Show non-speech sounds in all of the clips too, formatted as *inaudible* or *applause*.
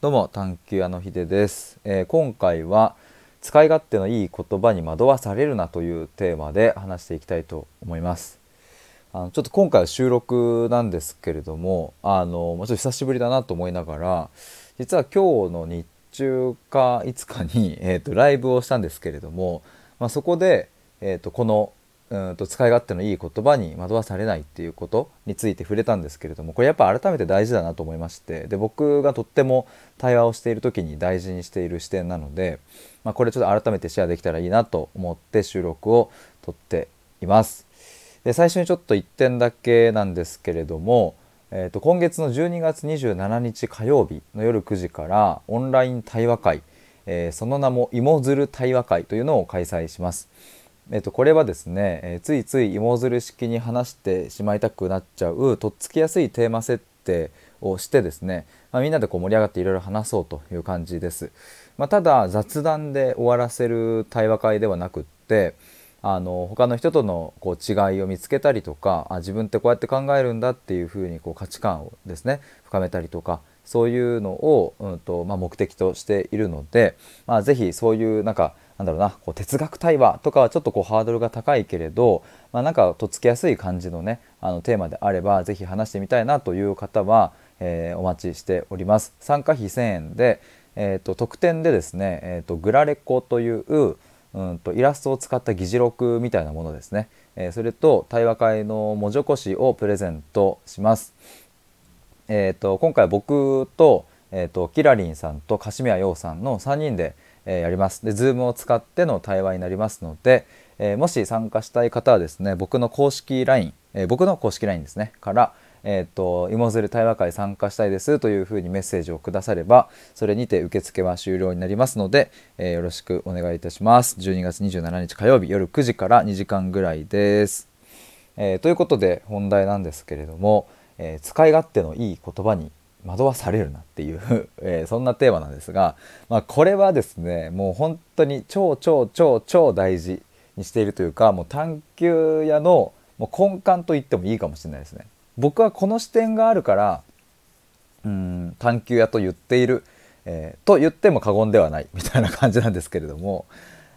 どうも探求屋のひでです、えー、今回は使い勝手のいい言葉に惑わされるなというテーマで話していきたいと思います。あのちょっと今回は収録なんですけれどもあのちょっと久しぶりだなと思いながら実は今日の日中かいつかに、えーと、ライブをしたんですけれども、まあ、そこで、えーとこのうんと使い勝手のいい言葉に惑わされないっていうことについて触れたんですけれどもこれやっぱ改めて大事だなと思いましてで僕がとっても対話をしている時に大事にしている視点なので、まあ、これちょっと改めてシェアできたらいいなと思って収録を撮っています。で最初にちょっと1点だけなんですけれども、えー、と今月の12月27日火曜日の夜9時からオンライン対話会、えー、その名も芋づる対話会というのを開催します。えっと、これはですね、えー、ついつい芋づる式に話してしまいたくなっちゃうとっつきやすいテーマ設定をしてですね、まあ、みんなでこう盛り上がっていろいろ話そうという感じです。まあ、ただ雑談で終わらせる対話会ではなくってあの他の人とのこう違いを見つけたりとかあ自分ってこうやって考えるんだっていうふうにこう価値観をですね深めたりとかそういうのを、うんとまあ、目的としているので、まあ、是非そういうなんかなんだろうなこう哲学対話とかはちょっとこうハードルが高いけれど、まあ、なんかとっつきやすい感じのねあのテーマであれば是非話してみたいなという方は、えー、お待ちしております。参加費1000円で、えーと、特典でですね、えーと、グラレコといううんとイラストを使った議事録みたいなものですね、えー、それと対話会の文字起こしをプレゼントします。えーと、今回僕と,、えー、とキラリンさんと柏宮陽さんの3人でえやります。で、Zoom を使っての対話になりますので、えもし参加したい方はですね、僕の公式 LINE、え僕の公式 LINE ですね、から、えっ、ー、と、芋づる対話会参加したいですというふうにメッセージをくだされば、それにて受付は終了になりますので、えー、よろしくお願いいたします。12月27日火曜日夜9時から2時間ぐらいです。えー、ということで本題なんですけれども、え使い勝手のいい言葉に惑わされるなっていう *laughs* えー、そんなテーマなんですが、まあ、これはですねもう本当に超超超超大事にしているというかもう探求屋のもう根幹と言ってもいいかもしれないですね。僕はこの視点があるからうん探求屋と言っている、えー、と言っても過言ではないみたいな感じなんですけれども、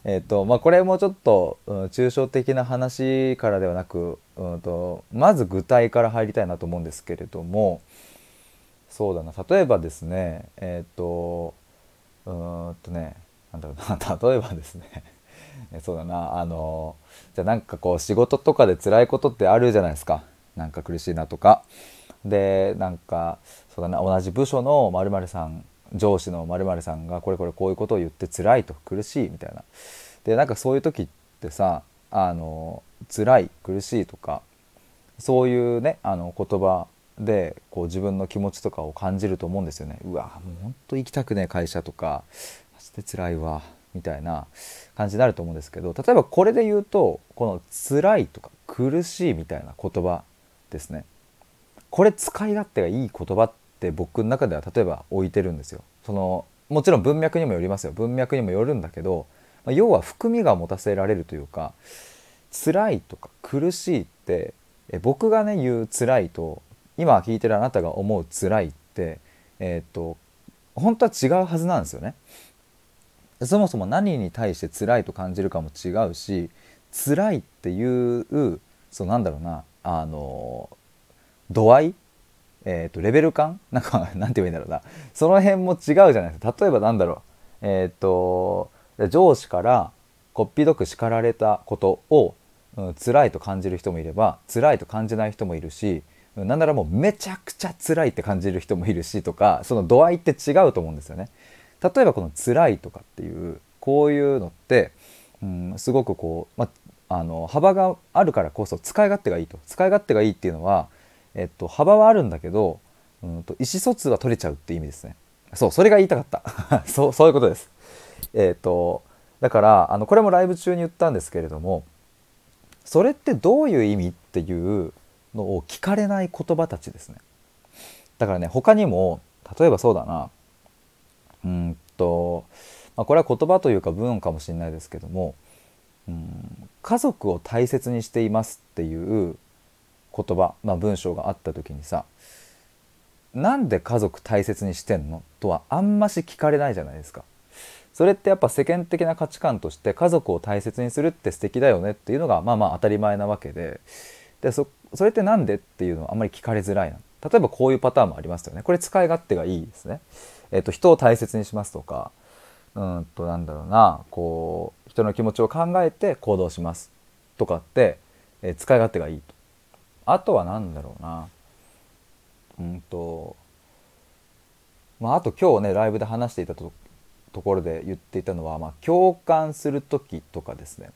えーとまあ、これもちょっと、うん、抽象的な話からではなく、うんとまず具体から入りたいなと思うんですけれども、そうだな。例えばですねえっ、とうんとねなんだろうな。*laughs* 例えばですねそうだな。あのじゃあなんかこう仕事とかで辛いことってあるじゃないですか。なんか苦しいなとか。でなんかそうだな。同じ部署のまるさん上司のまるさんがこれこれこういうことを言って辛いと。苦しいみたいな。でなんかそういう時ってさあの辛い苦しいとかそういうねあの言葉でこう自分の気持ちとかを感じると思うんですよね。うわもうほんと行きたくねえ会社とか。マジで辛いわ。みたいな感じになると思うんですけど例えばこれで言うとこの辛いとか苦しいみたいな言葉ですね。これ使い勝手がいい言葉って僕の中では例えば置いてるんですよ。そのもちろん文脈にもよりますよ。文脈にもよるんだけど、まあ、要は含みが持たせられるというか辛いとか苦しいってえ僕がね言う辛いと今聞いてるあなたが思う辛いってえっ、と本当は違うはずなんですよね。そもそも何に対して辛いと感じるかも違うし辛いっていうそうなんだろうなあの度合い？えーと、レベル感？なんか *laughs* なんて言うんだろうな。その辺も違うじゃないですか。例えばなんだろう。えっ、と上司からこっぴどく叱られたことを、うん、辛いと感じる人もいれば辛いと感じない人もいるしなんならもうめちゃくちゃ辛いって感じる人もいるしとかその度合いって違うと思うんですよね。例えばこの辛いとかっていうこういうのって、うん、すごくこう、まあの幅があるからこそ使い勝手がいいと使い勝手がいいっていうのは、えっと、幅はあるんだけど、うんと、意思疎通は取れちゃうってう意味ですね。そうそれが言いたかった *laughs* そうそういうことです。えっとだからあのこれもライブ中に言ったんですけれどもそれってどういう意味っていうのを聞かれない言葉たちですね。だからね他にも例えばそうだな。うんと、まあ、これは言葉というか文かもしれないですけどもうん家族を大切にしていますっていう言葉、まあ、文章があった時にさなんで家族大切にしてんの？とはあんまし聞かれないじゃないですか。それってやっぱ世間的な価値観として家族を大切にするって素敵だよねっていうのがまあまあ当たり前なわけで。でそそれって何でっていうのはあんまり聞かれづらいな。例えばこういうパターンもありますよね。これ使い勝手がいいですね。えっと、人を大切にしますとか。うんとなんだろうな。こう人の気持ちを考えて行動しますとかって、えー、使い勝手がいいと。あとは何だろうな。うんとまああと今日ねライブで話していたとところで言っていたのは、まあ、共感する時とかですね。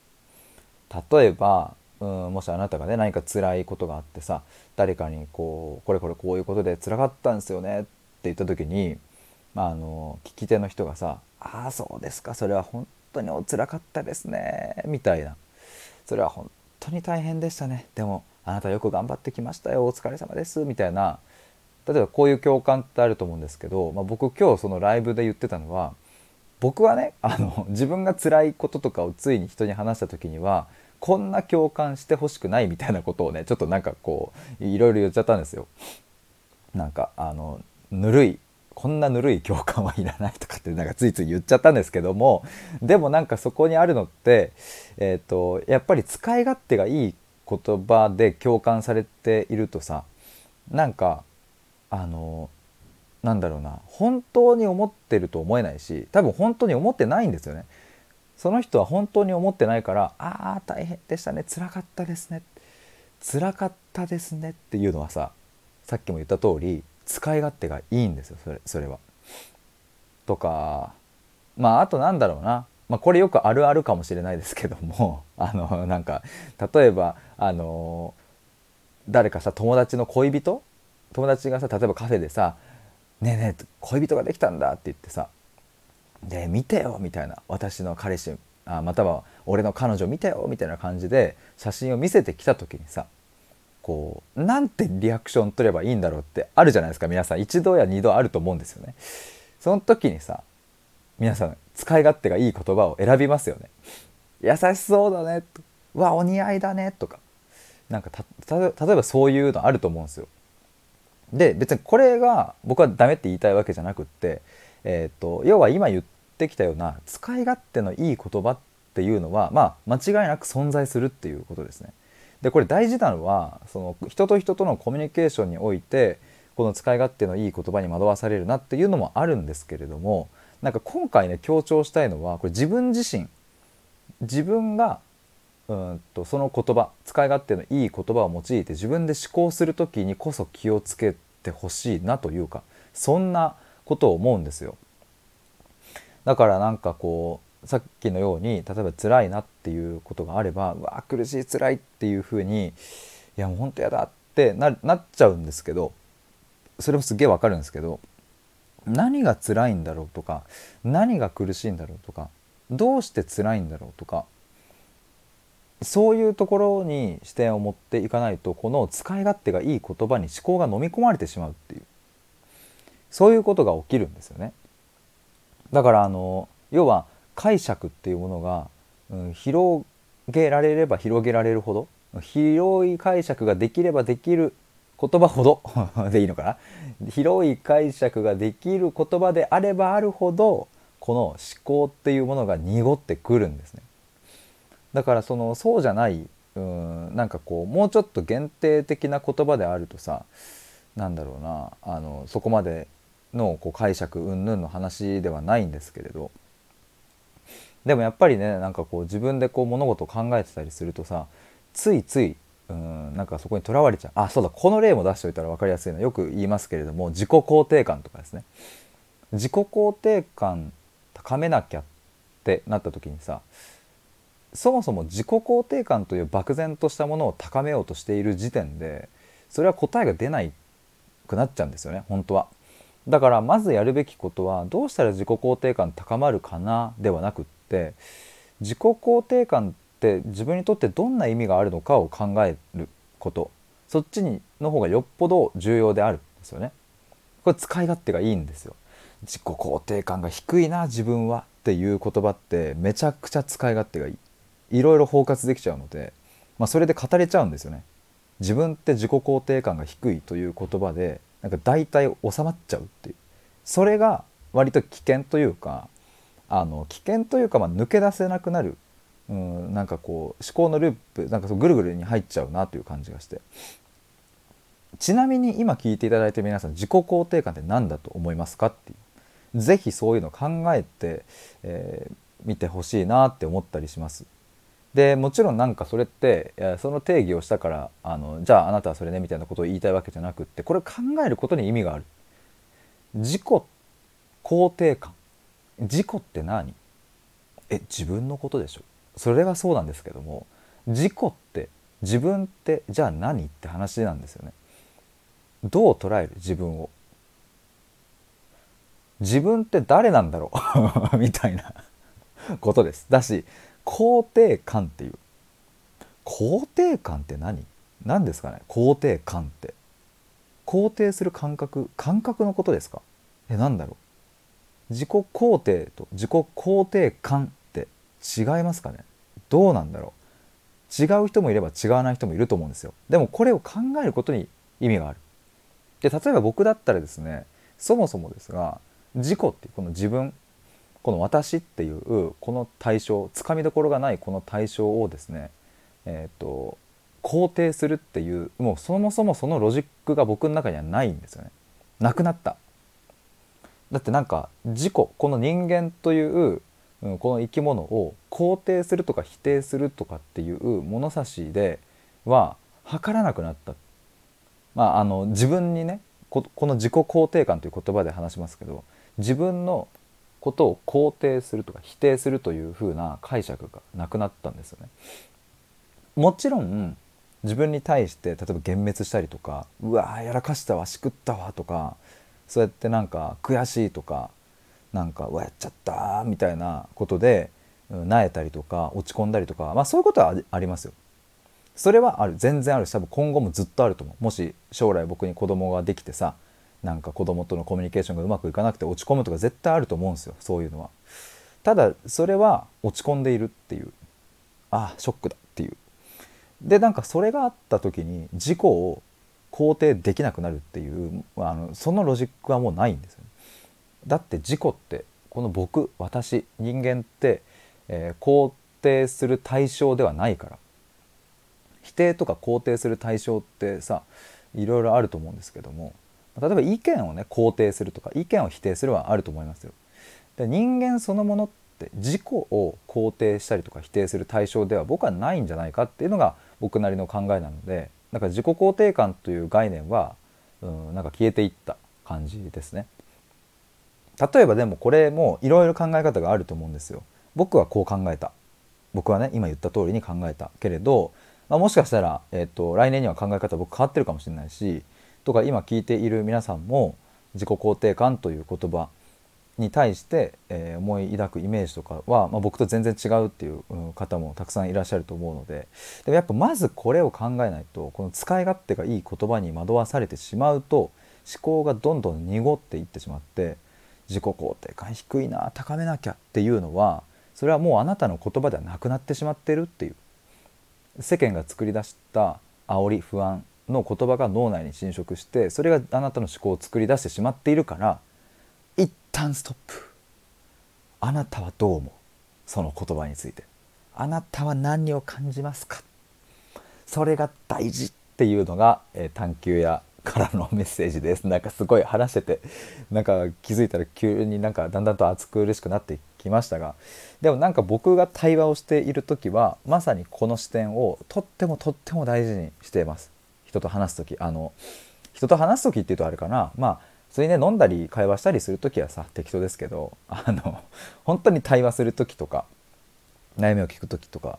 例えばうんもしあなたがね何か辛いことがあってさ誰かにこうこれこれこういうことで辛かったんですよねって言った時に、まあ、あの聞き手の人がさ「ああそうですかそれは本当にお辛かったですね」みたいな「それは本当に大変でしたね。でもあなたよく頑張ってきましたよお疲れ様です」みたいな。例えばこういう共感ってあると思うんですけど、まあ、僕今日そのライブで言ってたのは僕はねあの自分が辛いこととかをついに人に話した時にはこんな共感してほしくないみたいなことをねちょっとなんかこういろいろ言っちゃったんですよ。なんかあのぬるいこんなぬるい共感はいらないとかってなんかついつい言っちゃったんですけどもでもなんかそこにあるのって、えーと、やっぱり使い勝手がいい言葉で共感されているとさなんかあのなんだろうな本当に思ってると思えないし多分本当に思ってないんですよね。その人は本当に思ってないから「ああ大変でしたね辛かったですね」「辛かったですね」っていうのはささっきも言った通り使い勝手がいいんですよそれそれは。とかまああとなんだろうな、まあ、これよくあるあるかもしれないですけども *laughs* あのなんか例えばあの誰かさ友達の恋人？友達がさ例えばカフェでさ「ねえねえ恋人ができたんだ」って言ってさで見てよみたいな私の彼氏あまたは俺の彼女見てよみたいな感じで写真を見せてきた時にさこうなんてリアクション取ればいいんだろうってあるじゃないですか皆さん一度や二度あると思うんですよね。その時にさ皆さん使い勝手がいい言葉を選びますよね。優しそうだねうわお似合いだねとかなんか例えばそういうのあると思うんですよ。で別にこれが僕はダメって言いたいわけじゃなくってえーと、要は今言ってきたような使い勝手のいい言葉っていうのは、まあ、間違いなく存在するっていうことですね。でこれ大事なのはその人と人とのコミュニケーションにおいてこの使い勝手のいい言葉に惑わされるなっていうのもあるんですけれどもなんか今回ね強調したいのはこれ自分自身自分がうんとその言葉使い勝手のいい言葉を用いて自分で思考する時にこそ気をつけてほしいなというかそんなことを思うんですよ。だからなんかこうさっきのように例えば辛いなっていうことがあればうわ苦しい辛いっていうふうにいやもうほんとやだってなっちゃうんですけどそれもすげえわかるんですけど何が辛いんだろうとか何が苦しいんだろうとかどうして辛いんだろうとかそういうところに視点を持っていかないとこの使い勝手がいい言葉に思考が飲み込まれてしまうっていうそういうことが起きるんですよね。だからあの要は解釈っていうものが、うん、広げられれば広げられるほど広い解釈ができればできる言葉ほど *laughs* でいいのかな？広い解釈ができる言葉であればあるほどこの思考っていうものが濁ってくるんですね。だからそのそうじゃないうんなんかこうもうちょっと限定的な言葉であるとさなんだろうなあのそこまでのこう解釈云々の話ではないんですけれど。でもやっぱりねなんかこう自分でこう物事を考えてたりするとさついついうんなんかそこにとらわれちゃう。あそうだこの例も出しておいたら分かりやすいのよく言いますけれども自己肯定感とかですね。自己肯定感高めなきゃってなった時にさそもそも自己肯定感という漠然としたものを高めようとしている時点でそれは答えが出ないくなっちゃうんですよね本当は。だからまずやるべきことはどうしたら自己肯定感高まるかなではなくって自己肯定感って自分にとってどんな意味があるのかを考えることそっちにの方がよっぽど重要であるんですよね。これ使い勝手がいいんですよ。自己肯定感が低いな自分はっていう言葉ってめちゃくちゃ使い勝手がいい。いろいろ包括できちゃうので、まあ、それで語れちゃうんですよね。自分って自己肯定感が低いという言葉でなんか大体収まっちゃうっていう。それが割と危険というかあの危険というかまあ抜け出せなくなる。うんなんかこう思考のループなんかそうぐるぐるに入っちゃうなという感じがして。ちなみに今聞いていただいて皆さん自己肯定感って何だと思いますかっていう。是非そういうの考えて、えー、見てほしいなって思ったりします。でもちろんなんかそれってその定義をしたからあのじゃああなたはそれねみたいなことを言いたいわけじゃなくってこれ考えることに意味がある。自己肯定感。自己って何？え自分のことでしょ。それはそうなんですけども自己って自分ってじゃあ何って話なんですよね。どう捉える？自分を。自分って誰なんだろう？*laughs* みたいなことです。だし肯定感っていう。肯定感って何？何ですかね？肯定感って。肯定する感覚。感覚のことですか？え何だろう？自己肯定と自己肯定感って違いますかね？どうなんだろう？違う人もいれば違わない人もいると思うんですよ。でもこれを考えることに意味がある。で例えば僕だったらですねそもそもですが自己っていうこの自分この私っていうこの対象つかみどころがないこの対象をですねえっ、ー、と肯定するっていうもうそもそもそのロジックが僕の中にはないんですよね。なくなった。だってなんか自己この人間という、うん、この生き物を肯定するとか否定するとかっていう物差しでは測らなくなった。まああの自分にねこの自己肯定感という言葉で話しますけど自分のことを肯定するとか否定するというふうな解釈がなくなったんですよね。もちろん自分に対して例えば幻滅したりとか「うわやらかしたわしくったわ」とかそうやってなんか悔しいとかなんか「うわやっちゃった」みたいなことでなえたりとか落ち込んだりとかまあそういうことはありますよ。それはある全然あるし多分今後もずっとあると思うもし将来僕に子供ができてさなんか子供とのコミュニケーションがうまくいかなくて落ち込むとか絶対あると思うんですよそういうのは。ただそれは落ち込んでいるっていうああショックだっていう。でなんかそれがあった時に自己を肯定できなくなるっていうあのそのロジックはもうないんですよ、ね。だって自己ってこの僕私人間って、えー、肯定する対象ではないから否定とか肯定する対象ってさいろいろあると思うんですけども例えば意見をね肯定するとか意見を否定するはあると思いますよ。で人間そのものって自己を肯定したりとか否定する対象では僕はないんじゃないかっていうのが僕なりの考えなのでなんか自己肯定感という概念は、うん、なんか消えていった感じですね。例えばでもこれもいろいろ考え方があると思うんですよ。僕はこう考えた。僕はね今言った通りに考えたけれど、まあ、もしかしたら、えーと来年には考え方僕変わってるかもしれないしとか今聞いている皆さんも自己肯定感という言葉に対して、え、思い抱くイメージとかは、まあ、僕と全然違うっていう方もたくさんいらっしゃると思うのででもやっぱまずこれを考えないとこの使い勝手がいい言葉に惑わされてしまうと思考がどんどん濁っていってしまって自己肯定感低いな高めなきゃっていうのはそれはもうあなたの言葉ではなくなってしまってるっていう。世間が作り出した煽り不安の言葉が脳内に侵食してそれがあなたの思考を作り出してしまっているから一旦ストップ。あなたはどう思う？その言葉について。あなたは何を感じますか？それが大事っていうのが、えー、探求やからのメッセージです。なんかすごい話しててなんか気づいたら急になんかだんだんと熱苦しくなってきましたがでもなんか僕が対話をしている時はまさにこの視点をとってもとっても大事にしています。人と話す時あの人と話す時っていうとあれかな。まあ普通にね飲んだり会話したりする時はさ適当ですけどあの本当に対話する時とか悩みを聞く時とか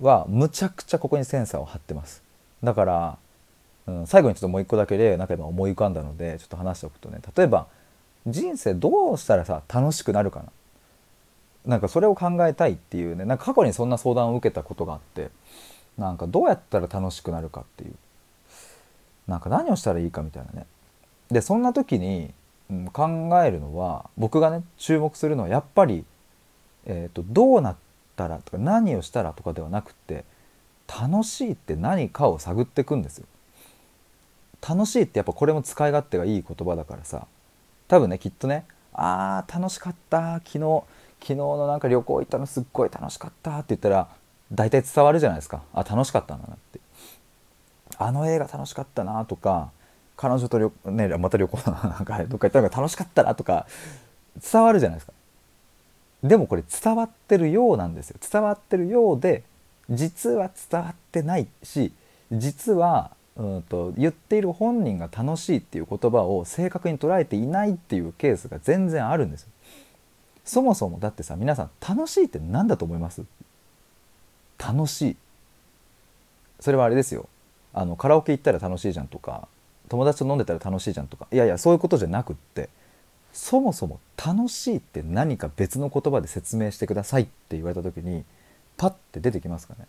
はむちゃくちゃここにセンサーを張ってます。だから、うん、最後にちょっともう一個だけでなんか今思い浮かんだのでちょっと話しておくとね例えば人生どうしたらさ楽しくなるかな。なんかそれを考えたいっていうねなんか過去にそんな相談を受けたことがあってなんかどうやったら楽しくなるかっていう。なんか何をしたらいいかみたいなね。でそんな時に、うん、考えるのは僕がね注目するのはやっぱり、えーと、どうなったらとか何をしたらとかではなくて楽しいって何かを探っていくんですよ。楽しいってやっぱこれも使い勝手がいい言葉だからさ。多分ねきっとねあー楽しかった昨日昨日のなんか旅行行ったのすっごい楽しかったって言ったら大体伝わるじゃないですか。あ楽しかったんだなって。あの映画楽しかったなとか彼女と旅ねまた旅行 *laughs* なんかどっか行ったのが楽しかったなとか伝わるじゃないですか。でもこれ伝わってるようなんですよ。伝わってるようで実は伝わってないし実はうんと言っている本人が楽しいっていう言葉を正確に捉えていないっていうケースが全然あるんですよ。そもそもだってさ皆さん楽しいって何だと思います？楽しい。それはあれですよ。あのカラオケ行ったら楽しいじゃんとか友達と飲んでたら楽しいじゃんとかいやいやそういうことじゃなくってそもそも楽しいって何か別の言葉で説明してくださいって言われた時にパッて出てきますかね。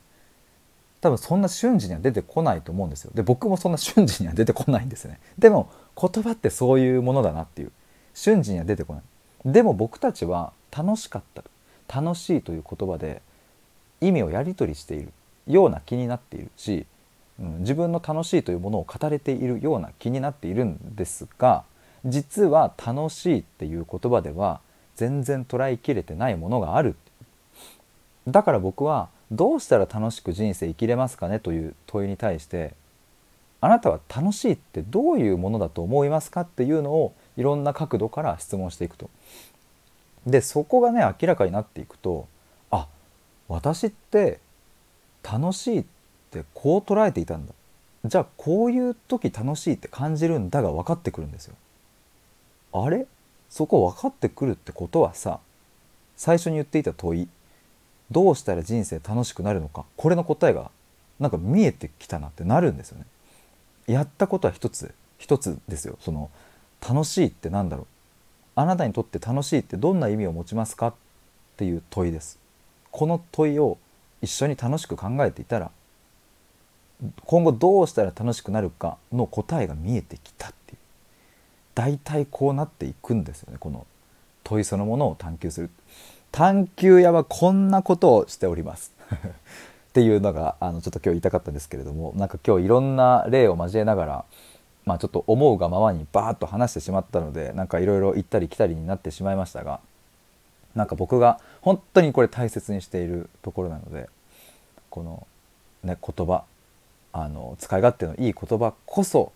多分そんな瞬時には出てこないと思うんですよ。で僕もそんな瞬時には出てこないんですね。でも言葉ってそういうものだなっていう。瞬時には出てこない。でも僕たちは楽しかった。楽しいという言葉で意味をやり取りしているような気になっているし、うん、自分の楽しいというものを語れているような気になっているんですが実は楽しいっていう言葉では全然捉えきれてないものがあるだから僕はどうしたら楽しく人生生きれますかねという問いに対してあなたは楽しいってどういうものだと思いますかっていうのをいろんな角度から質問していくと。でそこがね明らかになっていくとあ私って楽しいってこう捉えていたんだ。じゃあこういう時楽しいって感じるんだが分かってくるんですよ。あれ？そこ分かってくるってことはさ最初に言っていた問いどうしたら人生楽しくなるのかこれの答えがなんか見えてきたなってなるんですよね。やったことは一つ一つですよ。その楽しいって何だろう。あなたにとって楽しいってどんな意味を持ちますかっていう問いです。この問いを一緒に楽しく考えていたら今後どうしたら楽しくなるかの答えが見えてきたっていう。大体こうなっていくんですよねこの。問いそのものを探求する。探求屋はこんなことをしております。*laughs* っていうのがあのちょっと今日言いたかったんですけれどもなんか今日いろんな例を交えながらまあちょっと思うがままにバーッと話してしまったのでなんかいろいろ行ったり来たりになってしまいましたがなんか僕が本当にこれ大切にしているところなのでこのね言葉あの使い勝手のいい言葉こそ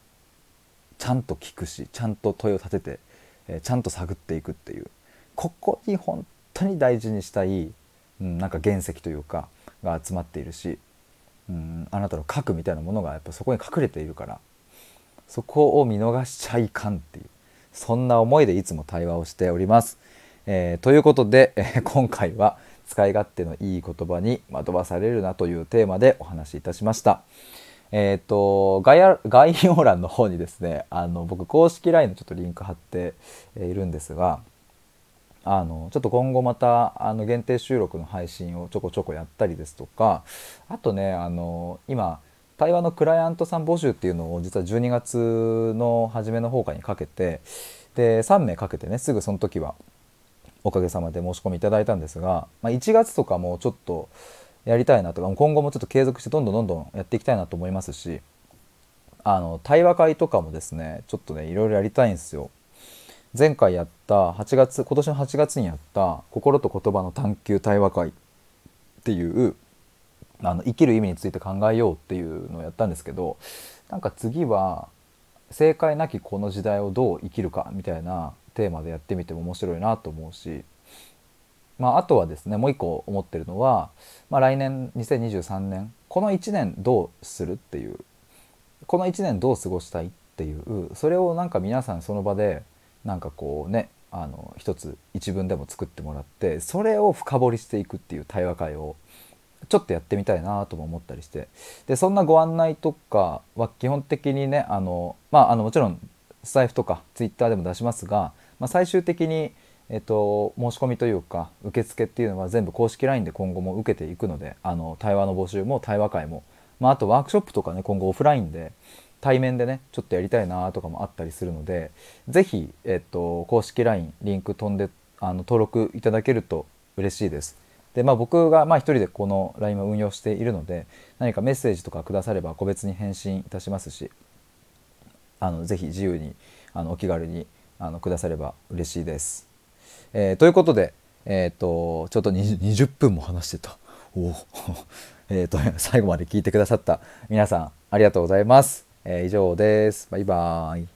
ちゃんと聞くしちゃんと問いを立てて、えー、ちゃんと探っていくっていうここに本当に大事にしたい、うん、なんか原石というかが集まっているし、うん、あなたの核みたいなものがやっぱそこに隠れているからそこを見逃しちゃいかんっていうそんな思いでいつも対話をしております。えー、ということで、えー、今回は使い勝手のいい言葉に惑わされるなというテーマでお話しいたしました。えっ、ー、と概要概要欄の方にですねあの僕公式 LINE のちょっとリンク貼っているんですがあのちょっと今後またあの限定収録の配信をちょこちょこやったりですとかあとねあの今対話のクライアントさん募集っていうのを実は12月の初めの方かにかけてで3名かけてねすぐその時はおかげさまで申し込みいただいたんですが、まあ、1月とかもちょっとやりたいなとか今後もちょっと継続してどんどんどんどんやっていきたいなと思いますしあの対話会とかもですねちょっとねいろいろやりたいんですよ。前回やった8月今年の8月にやった「心と言葉の探求対話会」っていうあの生きる意味について考えようっていうのをやったんですけどなんか次は正解なきこの時代をどう生きるかみたいなテーマでやってみても面白いなと思うし、まあ、あとはですねもう一個思ってるのは、まあ、来年2023年この1年どうするっていうこの1年どう過ごしたいっていうそれをなんか皆さんその場でなんかこうねあの一つ一文でも作ってもらってそれを深掘りしていくっていう対話会をちょっとやってみたいなとも思ったりしてでそんなご案内とかは基本的にねあのまああのもちろんスタイフとかツイッターでも出しますが、まあ、最終的に、えっと、申し込みというか受付っていうのは全部公式 LINE で今後も受けていくのであの対話の募集も対話会も、まあ、あとワークショップとかね今後オフラインで対面でねちょっとやりたいなとかもあったりするので是非、えっと、公式 LINE リンク飛んであの登録いただけると嬉しいです。でまあ僕がまあ一人でこの LINE を運用しているので何かメッセージとかくだされば個別に返信いたしますしあのぜひ自由にあのお気軽にあのくだされば嬉しいです。えー、ということで、えーと、ちょっと 20, 分も話してた。お *laughs* えと *laughs* 最後まで聞いてくださった皆さんありがとうございます。えー、以上です。バイバーイ。